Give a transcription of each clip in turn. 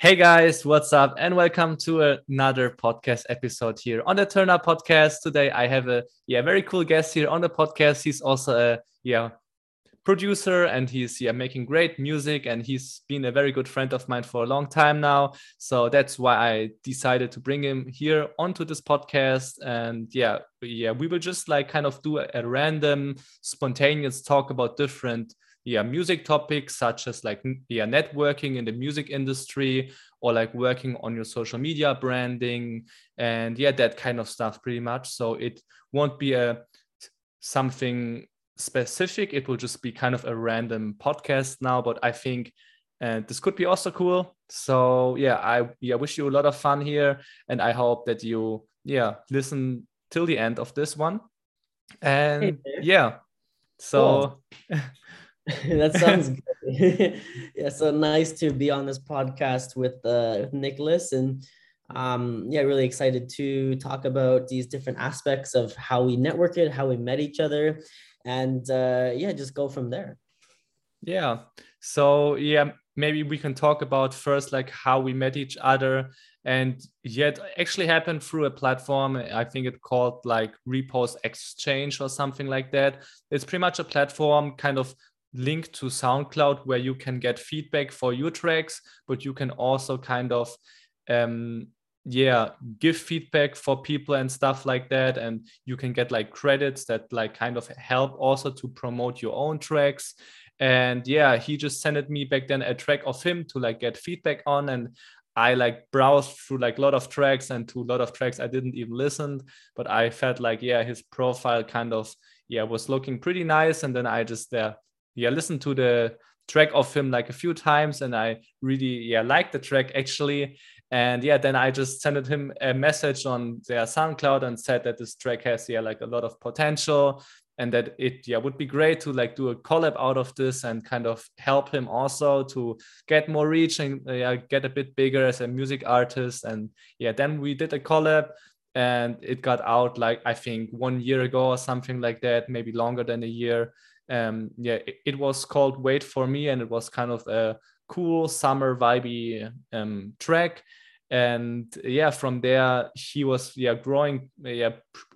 Hey guys, what's up? And welcome to another podcast episode here on the Turn Up Podcast. Today I have a yeah very cool guest here on the podcast. He's also a yeah producer and he's yeah making great music and he's been a very good friend of mine for a long time now. So that's why I decided to bring him here onto this podcast. And yeah, yeah, we will just like kind of do a, a random, spontaneous talk about different yeah music topics such as like yeah networking in the music industry or like working on your social media branding and yeah that kind of stuff pretty much. So it won't be a something specific. It will just be kind of a random podcast now but i think and this could be also cool. So yeah i yeah wish you a lot of fun here and i hope that you yeah listen till the end of this one. And yeah so cool. that sounds good. yeah, so nice to be on this podcast with uh, Nicholas, and um, yeah, really excited to talk about these different aspects of how we networked, how we met each other, and uh, yeah, just go from there. Yeah. So yeah, maybe we can talk about first like how we met each other and yet actually happened through a platform i think it called like repost exchange or something like that it's pretty much a platform kind of link to SoundCloud where you can get feedback for your tracks, but you can also kind of um, yeah give feedback for people and stuff like that. And you can get like credits that like kind of help also to promote your own tracks. And yeah he just sent me back then a track of him to like get feedback on. And i like browsed through like a lot of tracks and to a lot of tracks i didn't even listen. But i felt like yeah his profile kind of yeah was looking pretty nice. And then i just there yeah listened to the track of him like a few times and I really yeah liked the track actually. And yeah then I just sent him a message on their SoundCloud and said that this track has yeah like a lot of potential and that it yeah would be great to like do a collab out of this and kind of help him also to get more reach and yeah get a bit bigger as a music artist. And yeah then we did a collab and it got out like I think one year ago or something like that maybe longer than a year um, yeah, it, it, was called Wait for Me, and it was kind of a cool summer vibey um, track. And yeah, from there he was yeah growing yeah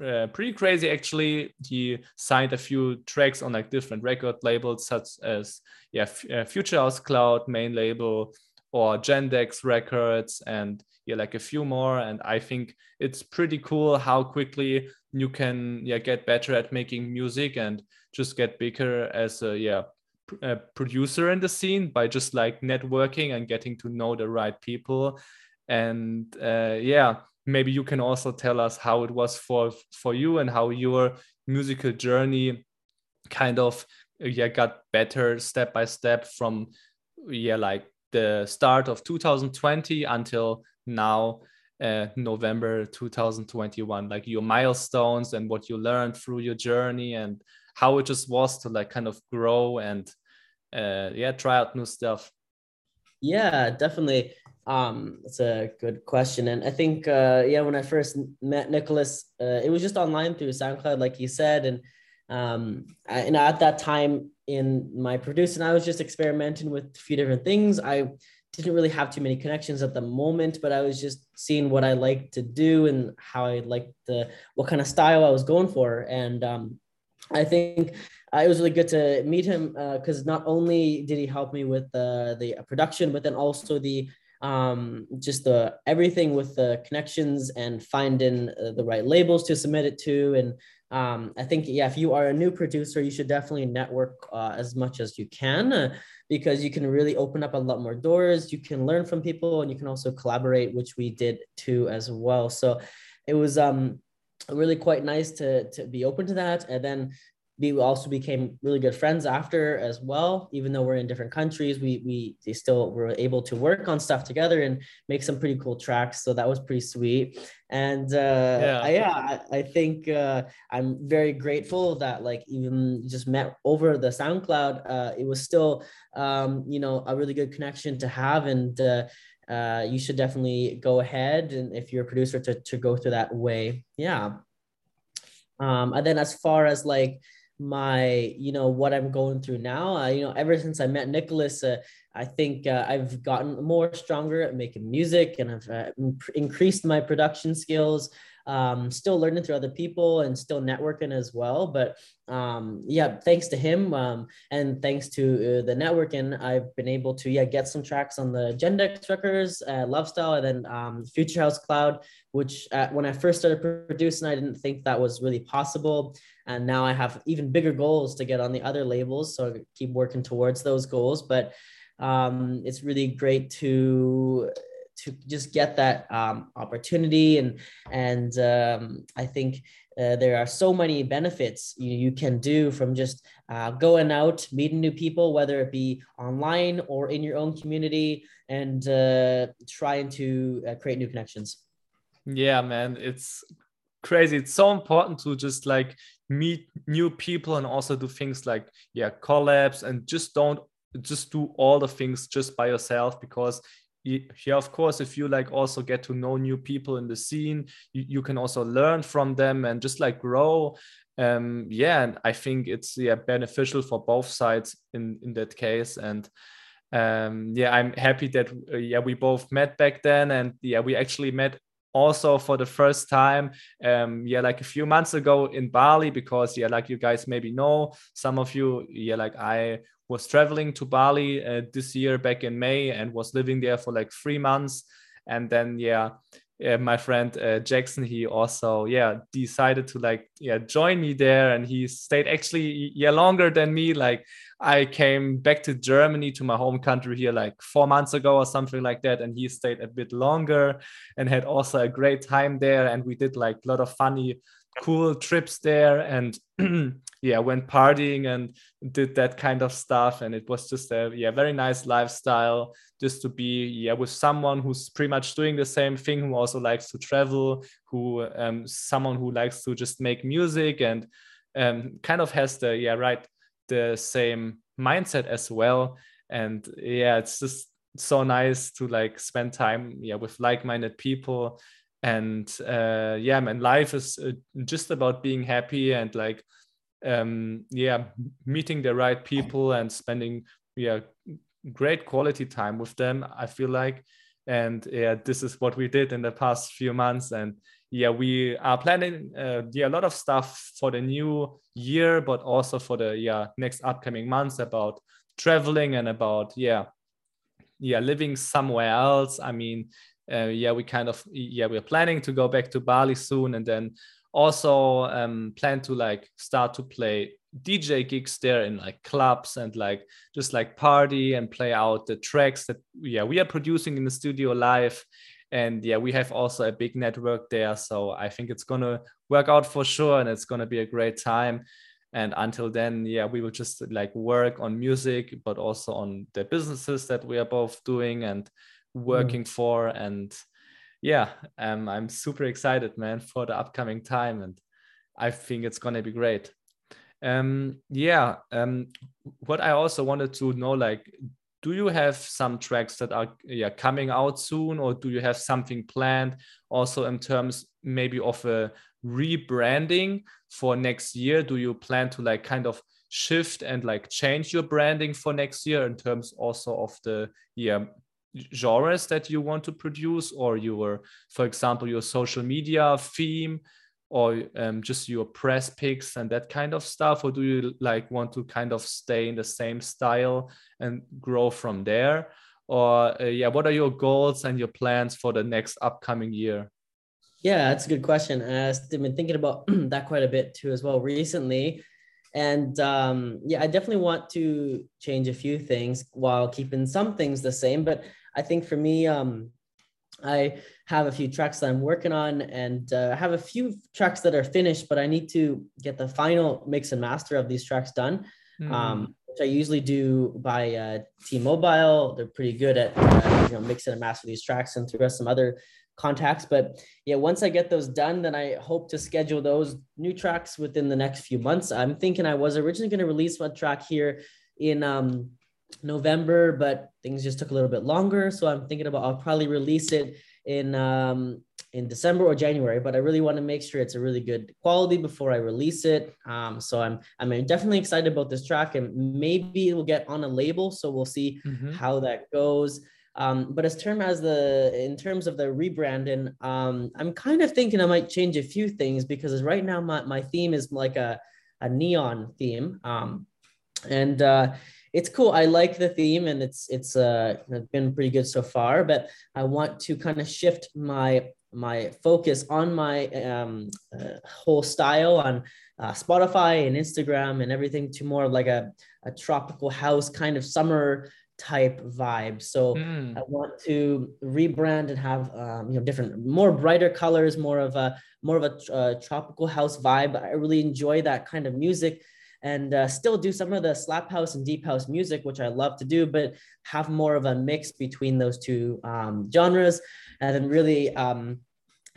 uh, pretty crazy actually. He signed a few tracks on like different record labels such as yeah F- uh, Future House Cloud main label or Gendex Records and yeah like a few more. And I think it's pretty cool how quickly you can yeah get better at making music and just get bigger as a yeah a producer in the scene by just like networking and getting to know the right people. And uh, yeah maybe you can also tell us how it was for for you and how your musical journey kind of yeah got better step by step from yeah like the start of 2020 until now uh, November 2021 like your milestones and what you learned through your journey and how it just was to like kind of grow and uh, yeah try out new stuff. Yeah definitely. Um it's a good question. And i think uh yeah when i first met nicholas uh, it was just online through soundcloud like you said. And um I, and at that time in my producing i was just experimenting with a few different things. I didn't really have too many connections at the moment but i was just seeing what i liked to do and how i liked the what kind of style i was going for. And um I think uh, it was really good to meet him because uh, not only did he help me with the the production, but then also the um, just the everything with the connections and finding uh, the right labels to submit it to. And um, I think yeah, if you are a new producer, you should definitely network uh, as much as you can uh, because you can really open up a lot more doors. You can learn from people, and you can also collaborate, which we did too as well. So it was um really quite nice to to be open to that. And then we also became really good friends after as well. Even though we're in different countries we we they still were able to work on stuff together and make some pretty cool tracks. So that was pretty sweet. And uh yeah, I, yeah I, I think uh i'm very grateful that like even just met over the soundcloud uh it was still um you know a really good connection to have. And uh uh, you should definitely go ahead and if you're a producer to, to go through that way. Yeah. Um, and then as far as like my you know what i'm going through now uh, you know ever since i met nicholas uh, i think uh, i've gotten more stronger at making music and i've uh, increased my production skills um, still learning through other people and still networking as well. But um, yeah, thanks to him um, and thanks to uh, the networking, I've been able to yeah get some tracks on the Gendex records, uh, Love Style, and then um, Future House Cloud. Which uh, when I first started producing, I didn't think that was really possible, and now I have even bigger goals to get on the other labels. So I keep working towards those goals, but um, it's really great to to just get that um, opportunity. And and um, I think uh, there are so many benefits you, you can do from just uh, going out meeting new people whether it be online or in your own community and uh, trying to uh, create new connections. Yeah man it's crazy. It's so important to just like meet new people and also do things like yeah collabs and just don't just do all the things just by yourself because yeah of course if you like also get to know new people in the scene you, you can also learn from them and just like grow. Um yeah and i think it's yeah beneficial for both sides in in that case. And um yeah i'm happy that uh, yeah we both met back then and yeah we actually met also for the first time um yeah like a few months ago in bali because yeah like you guys maybe know some of you. Yeah like i was traveling to Bali uh, this year back in May and was living there for like three months. And then, yeah, uh, my friend uh, Jackson, he also, yeah, decided to like, yeah, join me there. And he stayed actually, yeah, longer than me. Like, I came back to Germany to my home country here like four months ago or something like that. And he stayed a bit longer and had also a great time there. And we did like a lot of funny cool trips there and yeah went partying and did that kind of stuff and it was just a yeah very nice lifestyle just to be yeah with someone who's pretty much doing the same thing who also likes to travel who um someone who likes to just make music and um kind of has the yeah right the same mindset as well. And yeah it's just so nice to like spend time yeah with like-minded people. And uh, yeah man life is uh, just about being happy and like um, yeah meeting the right people and spending yeah great quality time with them i feel like. And yeah this is what we did in the past few months. And yeah we are planning uh, yeah a lot of stuff for the new year but also for the yeah next upcoming months about traveling and about yeah yeah living somewhere else i mean uh, yeah, we kind of yeah we're planning to go back to Bali soon, and then also um, plan to like start to play DJ gigs there in like clubs and like just like party and play out the tracks that yeah we are producing in the studio live. And yeah, we have also a big network there. So I think it's gonna work out for sure and it's gonna be a great time. And until then, yeah, we will just like work on music, but also on the businesses that we are both doing and working mm. for and yeah um, i'm super excited man for the upcoming time and i think it's going to be great um yeah um what i also wanted to know like do you have some tracks that are yeah coming out soon or do you have something planned? Also in terms maybe of a rebranding for next year do you plan to like kind of shift and like change your branding for next year in terms also of the yeah genres that you want to produce or your for example your social media theme or um, just your press picks and that kind of stuff or do you like want to kind of stay in the same style and grow from there? Or uh, yeah what are your goals and your plans for the next upcoming year? Yeah that's a good question. I've been thinking about that quite a bit too as well recently. And um, yeah i definitely want to change a few things while keeping some things the same. But I think for me, um, I have a few tracks that I'm working on, and uh, I have a few tracks that are finished, but I need to get the final mix and master of these tracks done. Mm. Um, which I usually do by uh, T-Mobile. They're pretty good at uh, you know mixing and mastering these tracks, and through some other contacts. But yeah, once I get those done, then I hope to schedule those new tracks within the next few months. I'm thinking I was originally going to release one track here in um, November, but things just took a little bit longer. So I'm thinking about I'll probably release it in um, in December or January. But I really want to make sure it's a really good quality before I release it. Um, so I'm I'm definitely excited about this track, and maybe it will get on a label. So we'll see mm-hmm. how that goes. Um, but as term as the in terms of the rebranding, um, I'm kind of thinking I might change a few things because right now my, my theme is like a, a neon theme. Um, and uh, it's cool. I like the theme and it's it's uh, been pretty good so far, but I want to kind of shift my my focus on my um, uh, whole style on uh, Spotify and Instagram and everything to more of like a, a tropical house kind of summer type vibe. So mm. I want to rebrand and have um, you know different, more brighter colors, more of a more of a uh, tropical house vibe. I really enjoy that kind of music. And uh, still do some of the slap house and deep house music, which I love to do, but have more of a mix between those two um, genres, and then really um,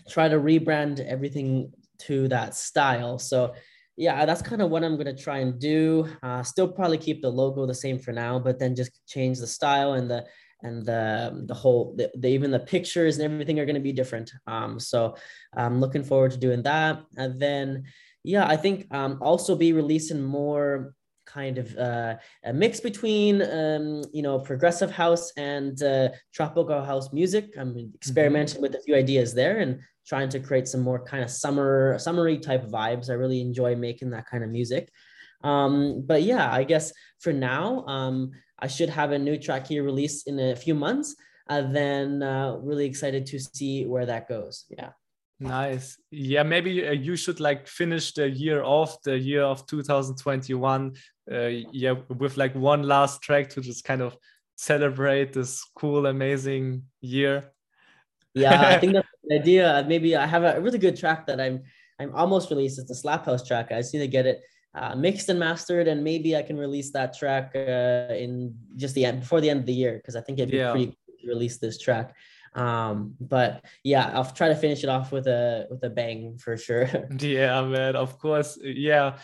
try to rebrand everything to that style. So yeah, that's kind of what I'm gonna try and do. Uh, still probably keep the logo the same for now, but then just change the style and the and the the whole the, the even the pictures and everything are gonna be different. Um, so I'm looking forward to doing that. And then yeah, I think um, also be releasing more kind of uh, a mix between um, you know progressive house and uh, tropical house music. I'm mm-hmm. experimenting mm-hmm. with a few ideas there and trying to create some more kind of summer summery type vibes. I really enjoy making that kind of music. Um, but yeah, I guess for now, um, I should have a new track here released in a few months. Uh, then uh, really excited to see where that goes. Yeah. Nice. Yeah, maybe uh, you should like finish the year off, the year of 2021. Uh, yeah, with like one last track to just kind of celebrate this cool, amazing year. Yeah, I think that's an idea. Maybe I have a really good track that I'm I'm almost released. It's the Slap House track. I just need to get it uh, mixed and mastered, and maybe I can release that track uh, in just the end before the end of the year because I think it'd be yeah. pretty cool to release this track. Um, but yeah, I'll try to finish it off with a with a bang for sure. yeah, man. Of course. Yeah.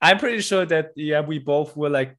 I'm pretty sure that yeah, we both will like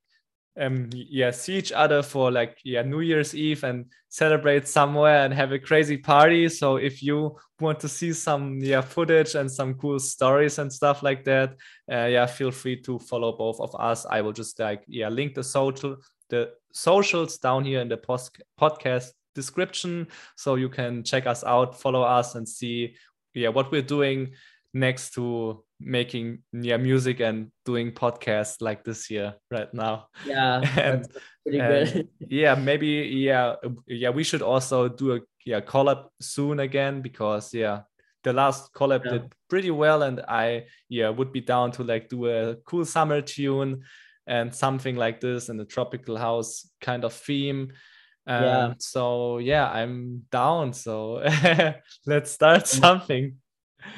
um yeah see each other for like yeah new year's eve and celebrate somewhere and have a crazy party so if you want to see some yeah footage and some cool stories and stuff like that uh, yeah feel free to follow both of us i will just like yeah link the social the socials down here in the post podcast description so you can check us out follow us and see yeah what we're doing next to making yeah music and doing podcasts like this year right now. Yeah and, pretty good. yeah maybe yeah yeah we should also do a yeah collab soon again because yeah the last collab yeah. did pretty well and i yeah would be down to like do a cool summer tune and something like this in the tropical house kind of theme um, yeah. so yeah i'm down so let's start something.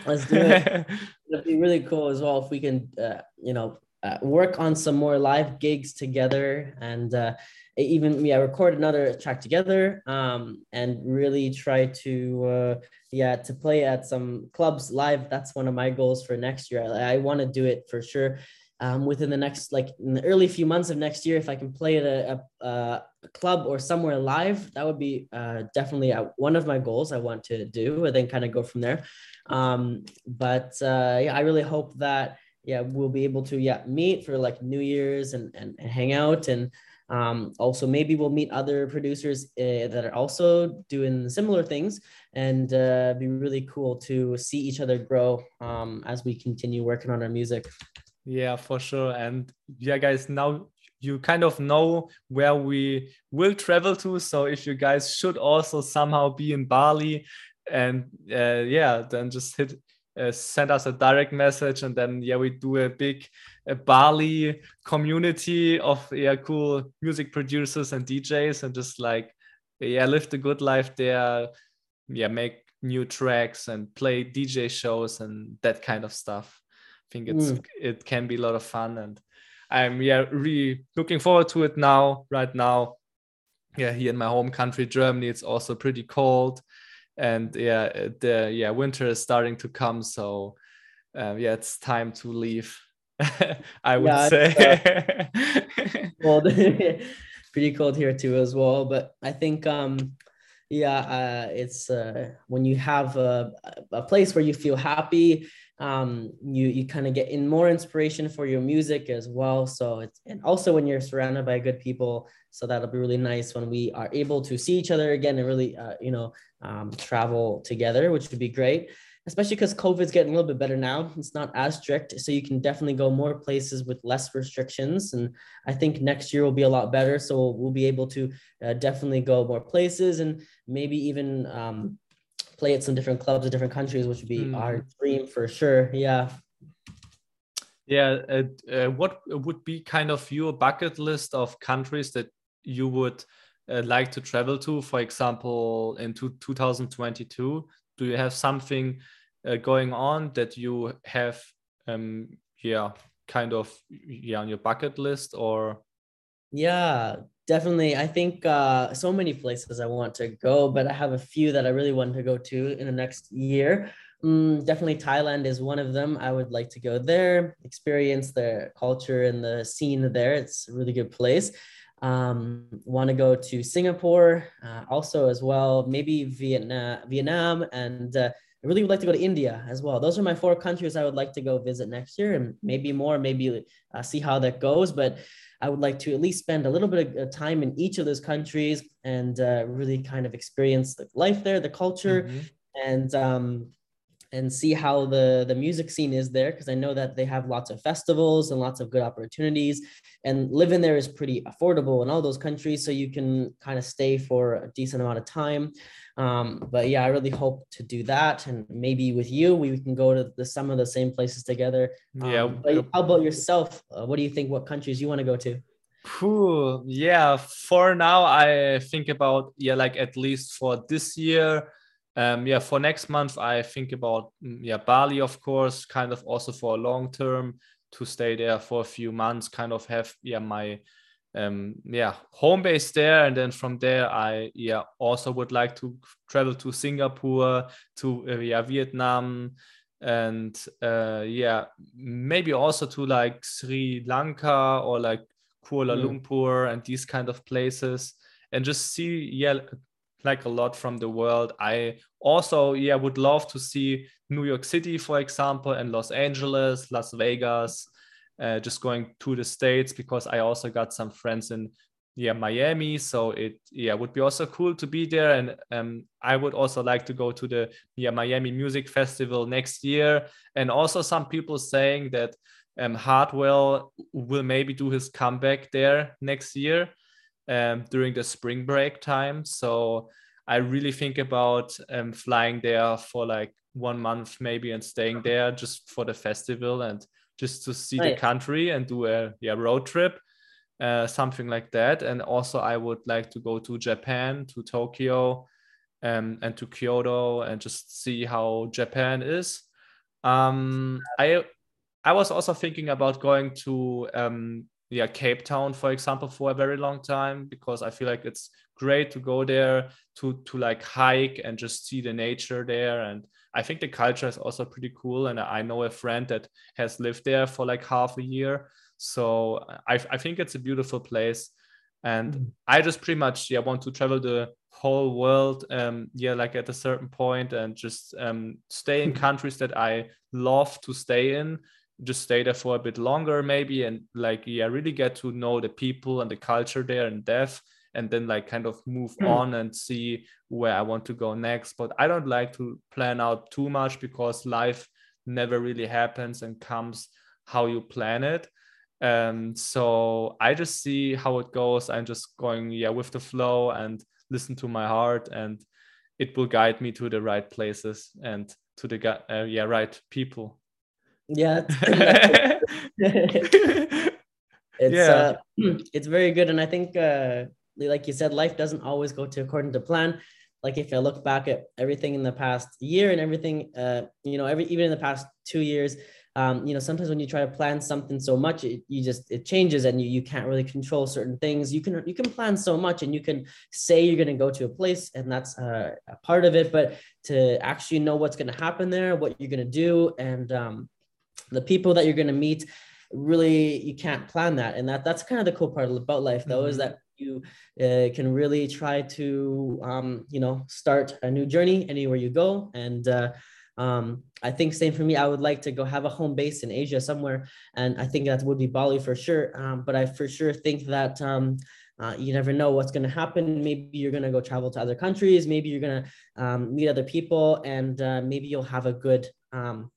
Let's do it. It'd be really cool as well if we can uh, you know uh, work on some more live gigs together and uh, even yeah record another track together um, and really try to uh, yeah to play at some clubs live. That's one of my goals for next year. I, I want to do it for sure um, within the next like in the early few months of next year if i can play at a, a, a club or somewhere live that would be uh, definitely uh, one of my goals i want to do and then kind of go from there. Um, but uh, yeah i really hope that yeah we'll be able to yeah meet for like new year's and, and, and hang out and um, also maybe we'll meet other producers uh, that are also doing similar things and uh, be really cool to see each other grow um, as we continue working on our music yeah, for sure. And yeah, guys, now you kind of know where we will travel to. So if you guys should also somehow be in Bali, and uh, yeah, then just hit uh, send us a direct message, and then yeah, we do a big a Bali community of yeah cool music producers and DJs, and just like yeah live the good life there. Yeah, make new tracks and play DJ shows and that kind of stuff think it's mm. it can be a lot of fun and i'm yeah really looking forward to it now right now yeah here in my home country germany it's also pretty cold and yeah the yeah winter is starting to come so um, yeah it's time to leave i would yeah, say uh, well pretty cold here too as well. But I think um, yeah, uh, it's uh, when you have a, a place where you feel happy, um, you you kind of get in more inspiration for your music as well. So it's and also when you're surrounded by good people, so that'll be really nice when we are able to see each other again and really uh, you know um, travel together, which would be great especially because COVID's getting a little bit better now. It's not as strict. So you can definitely go more places with less restrictions. And I think next year will be a lot better. So we'll be able to uh, definitely go more places and maybe even um, play at some different clubs in different countries, which would be mm. our dream for sure. Yeah. Yeah. Uh, uh, what would be kind of your bucket list of countries that you would uh, like to travel to, for example, in two, 2022? do you have something uh, going on that you have um yeah kind of yeah on your bucket list or yeah definitely i think uh so many places i want to go but i have a few that i really want to go to in the next year. Mm, definitely thailand is one of them. I would like to go there experience the culture and the scene there. It's a really good place. Um, want to go to Singapore uh, also as well, maybe Vietnam, Vietnam, and uh, I really would like to go to India as well. Those are my four countries I would like to go visit next year, and maybe more, maybe uh, see how that goes. But I would like to at least spend a little bit of time in each of those countries and uh, really kind of experience the life there, the culture, mm-hmm. and um, and see how the the music scene is there because I know that they have lots of festivals and lots of good opportunities and living there is pretty affordable in all those countries so you can kind of stay for a decent amount of time um, but yeah I really hope to do that. And maybe with you we can go to the, some of the same places together. Um, yeah but how about yourself? Uh, what do you think what countries you want to go to? Whew, yeah for now I think about yeah like at least for this year um, yeah, for next month, I think about mm, yeah Bali, of course, kind of also for a long term to stay there for a few months, kind of have yeah my um, yeah home base there, and then from there I yeah also would like to travel to Singapore, to uh, yeah Vietnam, and uh, yeah maybe also to like Sri Lanka or like Kuala mm. Lumpur and these kind of places, and just see yeah like a lot from the world. I also yeah would love to see New York City, for example, and Los Angeles, Las Vegas. Uh, just going to the states because I also got some friends in yeah Miami, so it yeah would be also cool to be there, and um, I would also like to go to the yeah Miami Music Festival next year, and also some people saying that um, Hardwell will maybe do his comeback there next year um, during the spring break time. So I really think about um, flying there for like one month maybe and staying there just for the festival. And just to see the country and do a yeah road trip, uh, something like that. And also I would like to go to Japan, to Tokyo, um, and to Kyoto and just see how Japan is. Um, I I was also thinking about going to um, yeah cape town for example for a very long time because i feel like it's great to go there to to like hike and just see the nature there and i think the culture is also pretty cool and i know a friend that has lived there for like half a year. So i, I think it's a beautiful place. And mm-hmm. i just pretty much yeah want to travel the whole world um yeah like at a certain point and just um stay in countries that i love to stay in. Just stay there for a bit longer maybe and like yeah really get to know the people and the culture there in depth and then like kind of move mm. on and see where i want to go next but i don't like to plan out too much because life never really happens and comes how you plan it um so i just see how it goes i'm just going yeah with the flow and listen to my heart and it will guide me to the right places and to the uh, yeah right people yeah it's yeah. uh, it's very good and i think uh like you said life doesn't always go to according to plan. Like if i look back at everything in the past year and everything uh you know every even in the past two years um, you know sometimes when you try to plan something so much it, you just it changes and you, you can't really control certain things. You can you can plan so much and you can say you're going to go to a place and that's uh, a part of it but to actually know what's going to happen there what you're going to do and um, the people that you're going to meet really you can't plan that. And that that's kind of the cool part about life though mm-hmm. is that you uh, can really try to um, you know start a new journey anywhere you go and uh, um, I think same for me. I would like to go have a home base in Asia somewhere, and I think that would be Bali for sure. Um, but I for sure think that um, uh, you never know what's going to happen. Maybe you're going to go travel to other countries. Maybe you're going to um, meet other people, and uh, maybe you'll have a good um,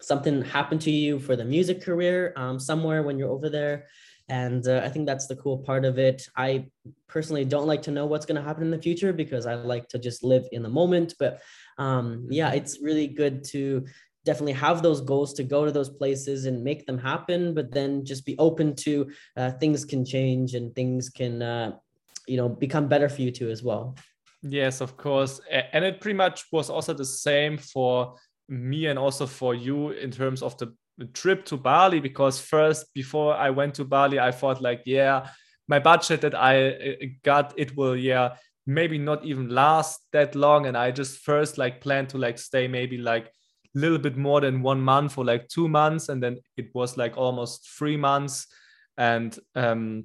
something happen to you for the music career um, somewhere when you're over there. And uh, I think that's the cool part of it. I personally don't like to know what's going to happen in the future because I like to just live in the moment. But um, yeah, mm-hmm. it's really good to definitely have those goals to go to those places and make them happen but then just be open to uh, things can change and things can uh, you know become better for you too as well yes of course and it pretty much was also the same for me and also for you in terms of the trip to Bali because first before I went to Bali I thought like yeah my budget that I uh, got it will yeah maybe not even last that long. And I just first like plan to like stay maybe like a little bit more than one month or like two months. And then it was like almost three months. And um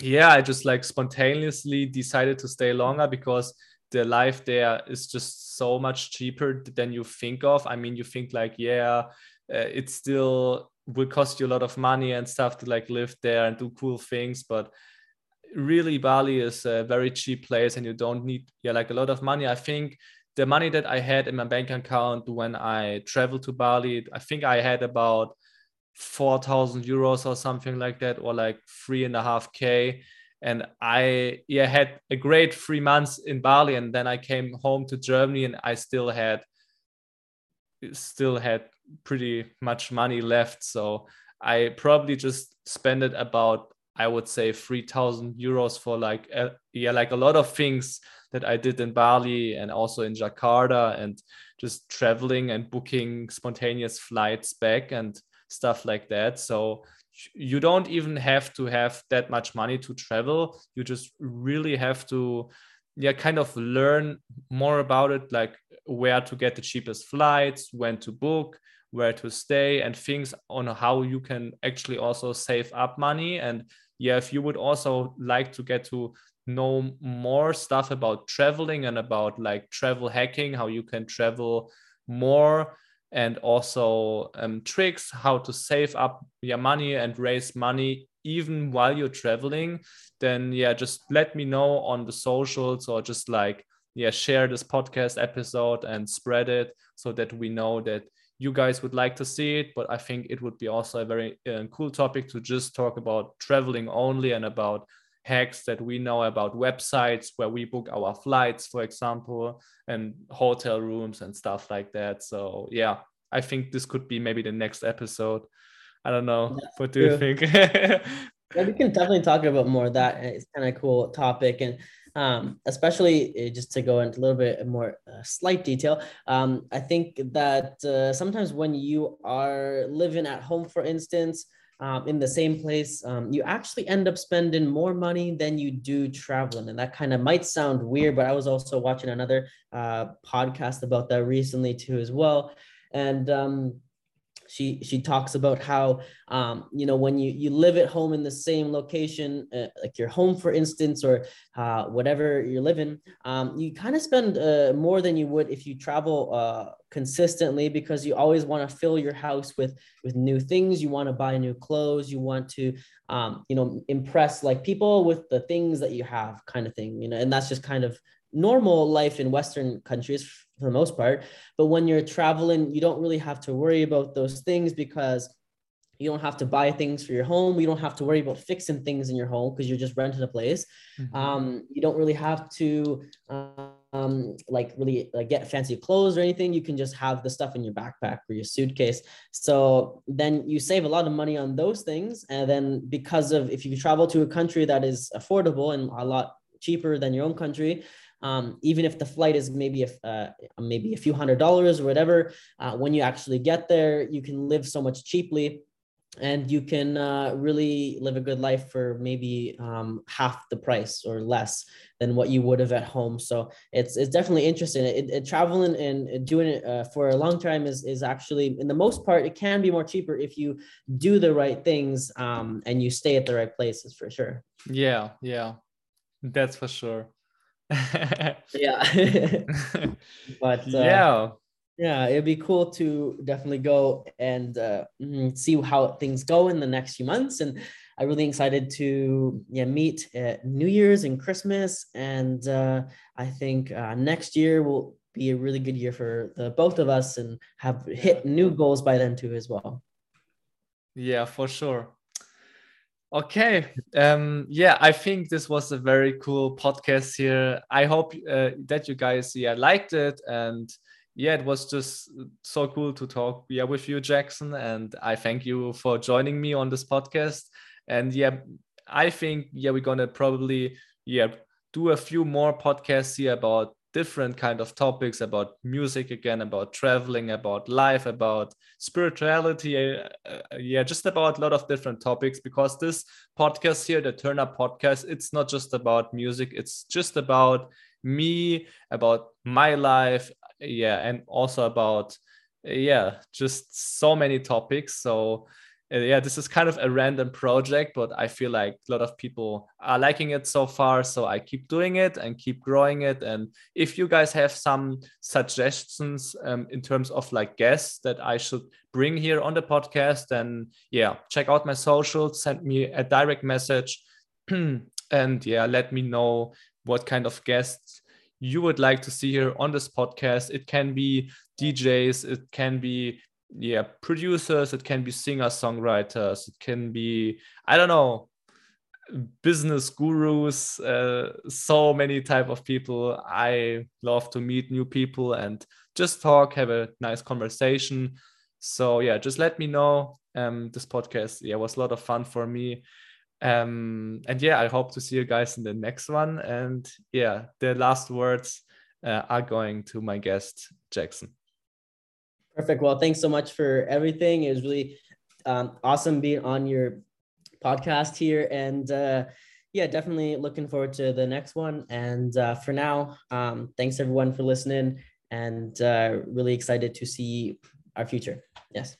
yeah I just like spontaneously decided to stay longer because the life there is just so much cheaper than you think of. I mean, you think like, yeah, uh, it still will cost you a lot of money and stuff to like live there and do cool things, but really Bali is a very cheap place and you don't need yeah like a lot of money. I think the money that I had in my bank account when I traveled to Bali, I think I had about four thousand euros or something like that, or like three and a half k and I yeah had a great three months in Bali, and then I came home to Germany, and I still had still had pretty much money left. So I probably just spent it about I would say three thousand euros for like uh, yeah like a lot of things that I did in Bali and also in Jakarta and just traveling and booking spontaneous flights back and stuff like that. So you don't even have to have that much money to travel you just really have to yeah kind of learn more about it like where to get the cheapest flights when to book where to stay and things on how you can actually also save up money. And yeah if you would also like to get to know more stuff about traveling and about like travel hacking how you can travel more and also um, tricks how to save up your money and raise money even while you're traveling then yeah just let me know on the socials or just like yeah share this podcast episode and spread it so that we know that you guys would like to see it but i think it would be also a very uh, cool topic to just talk about traveling only and about hacks that we know about websites where we book our flights, for example, and hotel rooms and stuff like that. So yeah, I think this could be maybe the next episode. I don't know. That's what do true. you think? yeah, we can definitely talk about more of that. It's kind of cool topic and um, especially uh, just to go into a little bit more uh, slight detail. Um, I think that uh, sometimes when you are living at home, for instance, um, in the same place, um, you actually end up spending more money than you do traveling. And that kind of might sound weird, but I was also watching another uh, podcast about that recently too, as well. And um, she she talks about how um, you know when you you live at home in the same location uh, like your home for instance or uh, whatever you're living um, you kind of spend uh, more than you would if you travel uh, consistently because you always want to fill your house with with new things. You want to buy new clothes. You want to um, you know impress like people with the things that you have kind of thing you know and that's just kind of normal life in western countries for the most part but when you're traveling you don't really have to worry about those things because you don't have to buy things for your home. You don't have to worry about fixing things in your home because you're just renting a place. Mm-hmm. um, you don't really have to um, like really like get fancy clothes or anything. You can just have the stuff in your backpack or your suitcase. So then you save a lot of money on those things. And then because of if you travel to a country that is affordable and a lot cheaper than your own country um, even if the flight is maybe a, uh, maybe a few hundred dollars or whatever, uh, when you actually get there, you can live so much cheaply and you can uh, really live a good life for maybe um, half the price or less than what you would have at home. So it's it's definitely interesting. It, it, traveling and doing it uh, for a long time is is actually, in the most part, it can be more cheaper if you do the right things um, and you stay at the right places for sure. Yeah, yeah, That's for sure. yeah. but uh, yeah. Yeah, it'd be cool to definitely go and uh, mm, see how things go in the next few months. And I'm really excited to yeah meet at New Year's and Christmas. And uh, I think uh, next year will be a really good year for the both of us and have hit new goals by then too as well. Yeah, for sure. Okay. Um, yeah, I think this was a very cool podcast here. I hope uh, that you guys yeah liked it and yeah, it was just so cool to talk yeah with you, Jackson. And I thank you for joining me on this podcast. And yeah, I think yeah we're gonna probably yeah do a few more podcasts here about different kind of topics about music again about traveling about life about spirituality. Uh, uh, yeah just about a lot of different topics because this podcast here the turn up podcast it's not just about music. It's just about me about my life. Yeah and also about yeah just so many topics. So yeah, this is kind of a random project, but I feel like a lot of people are liking it so far. So I keep doing it and keep growing it. And if you guys have some suggestions um, in terms of like guests that I should bring here on the podcast, then yeah, check out my socials, send me a direct message, and yeah, let me know what kind of guests you would like to see here on this podcast. It can be DJs, it can be yeah producers it can be singer songwriters it can be i don't know business gurus uh, so many type of people. I love to meet new people and just talk have a nice conversation. So yeah just let me know. Um this podcast yeah was a lot of fun for me. Um and yeah i hope to see you guys in the next one. And yeah the last words uh, are going to my guest jackson Perfect. Well, thanks so much for everything. It was really um, awesome being on your podcast here. And uh, yeah, definitely looking forward to the next one. And uh, for now, um, thanks everyone for listening and uh, really excited to see our future. Yes.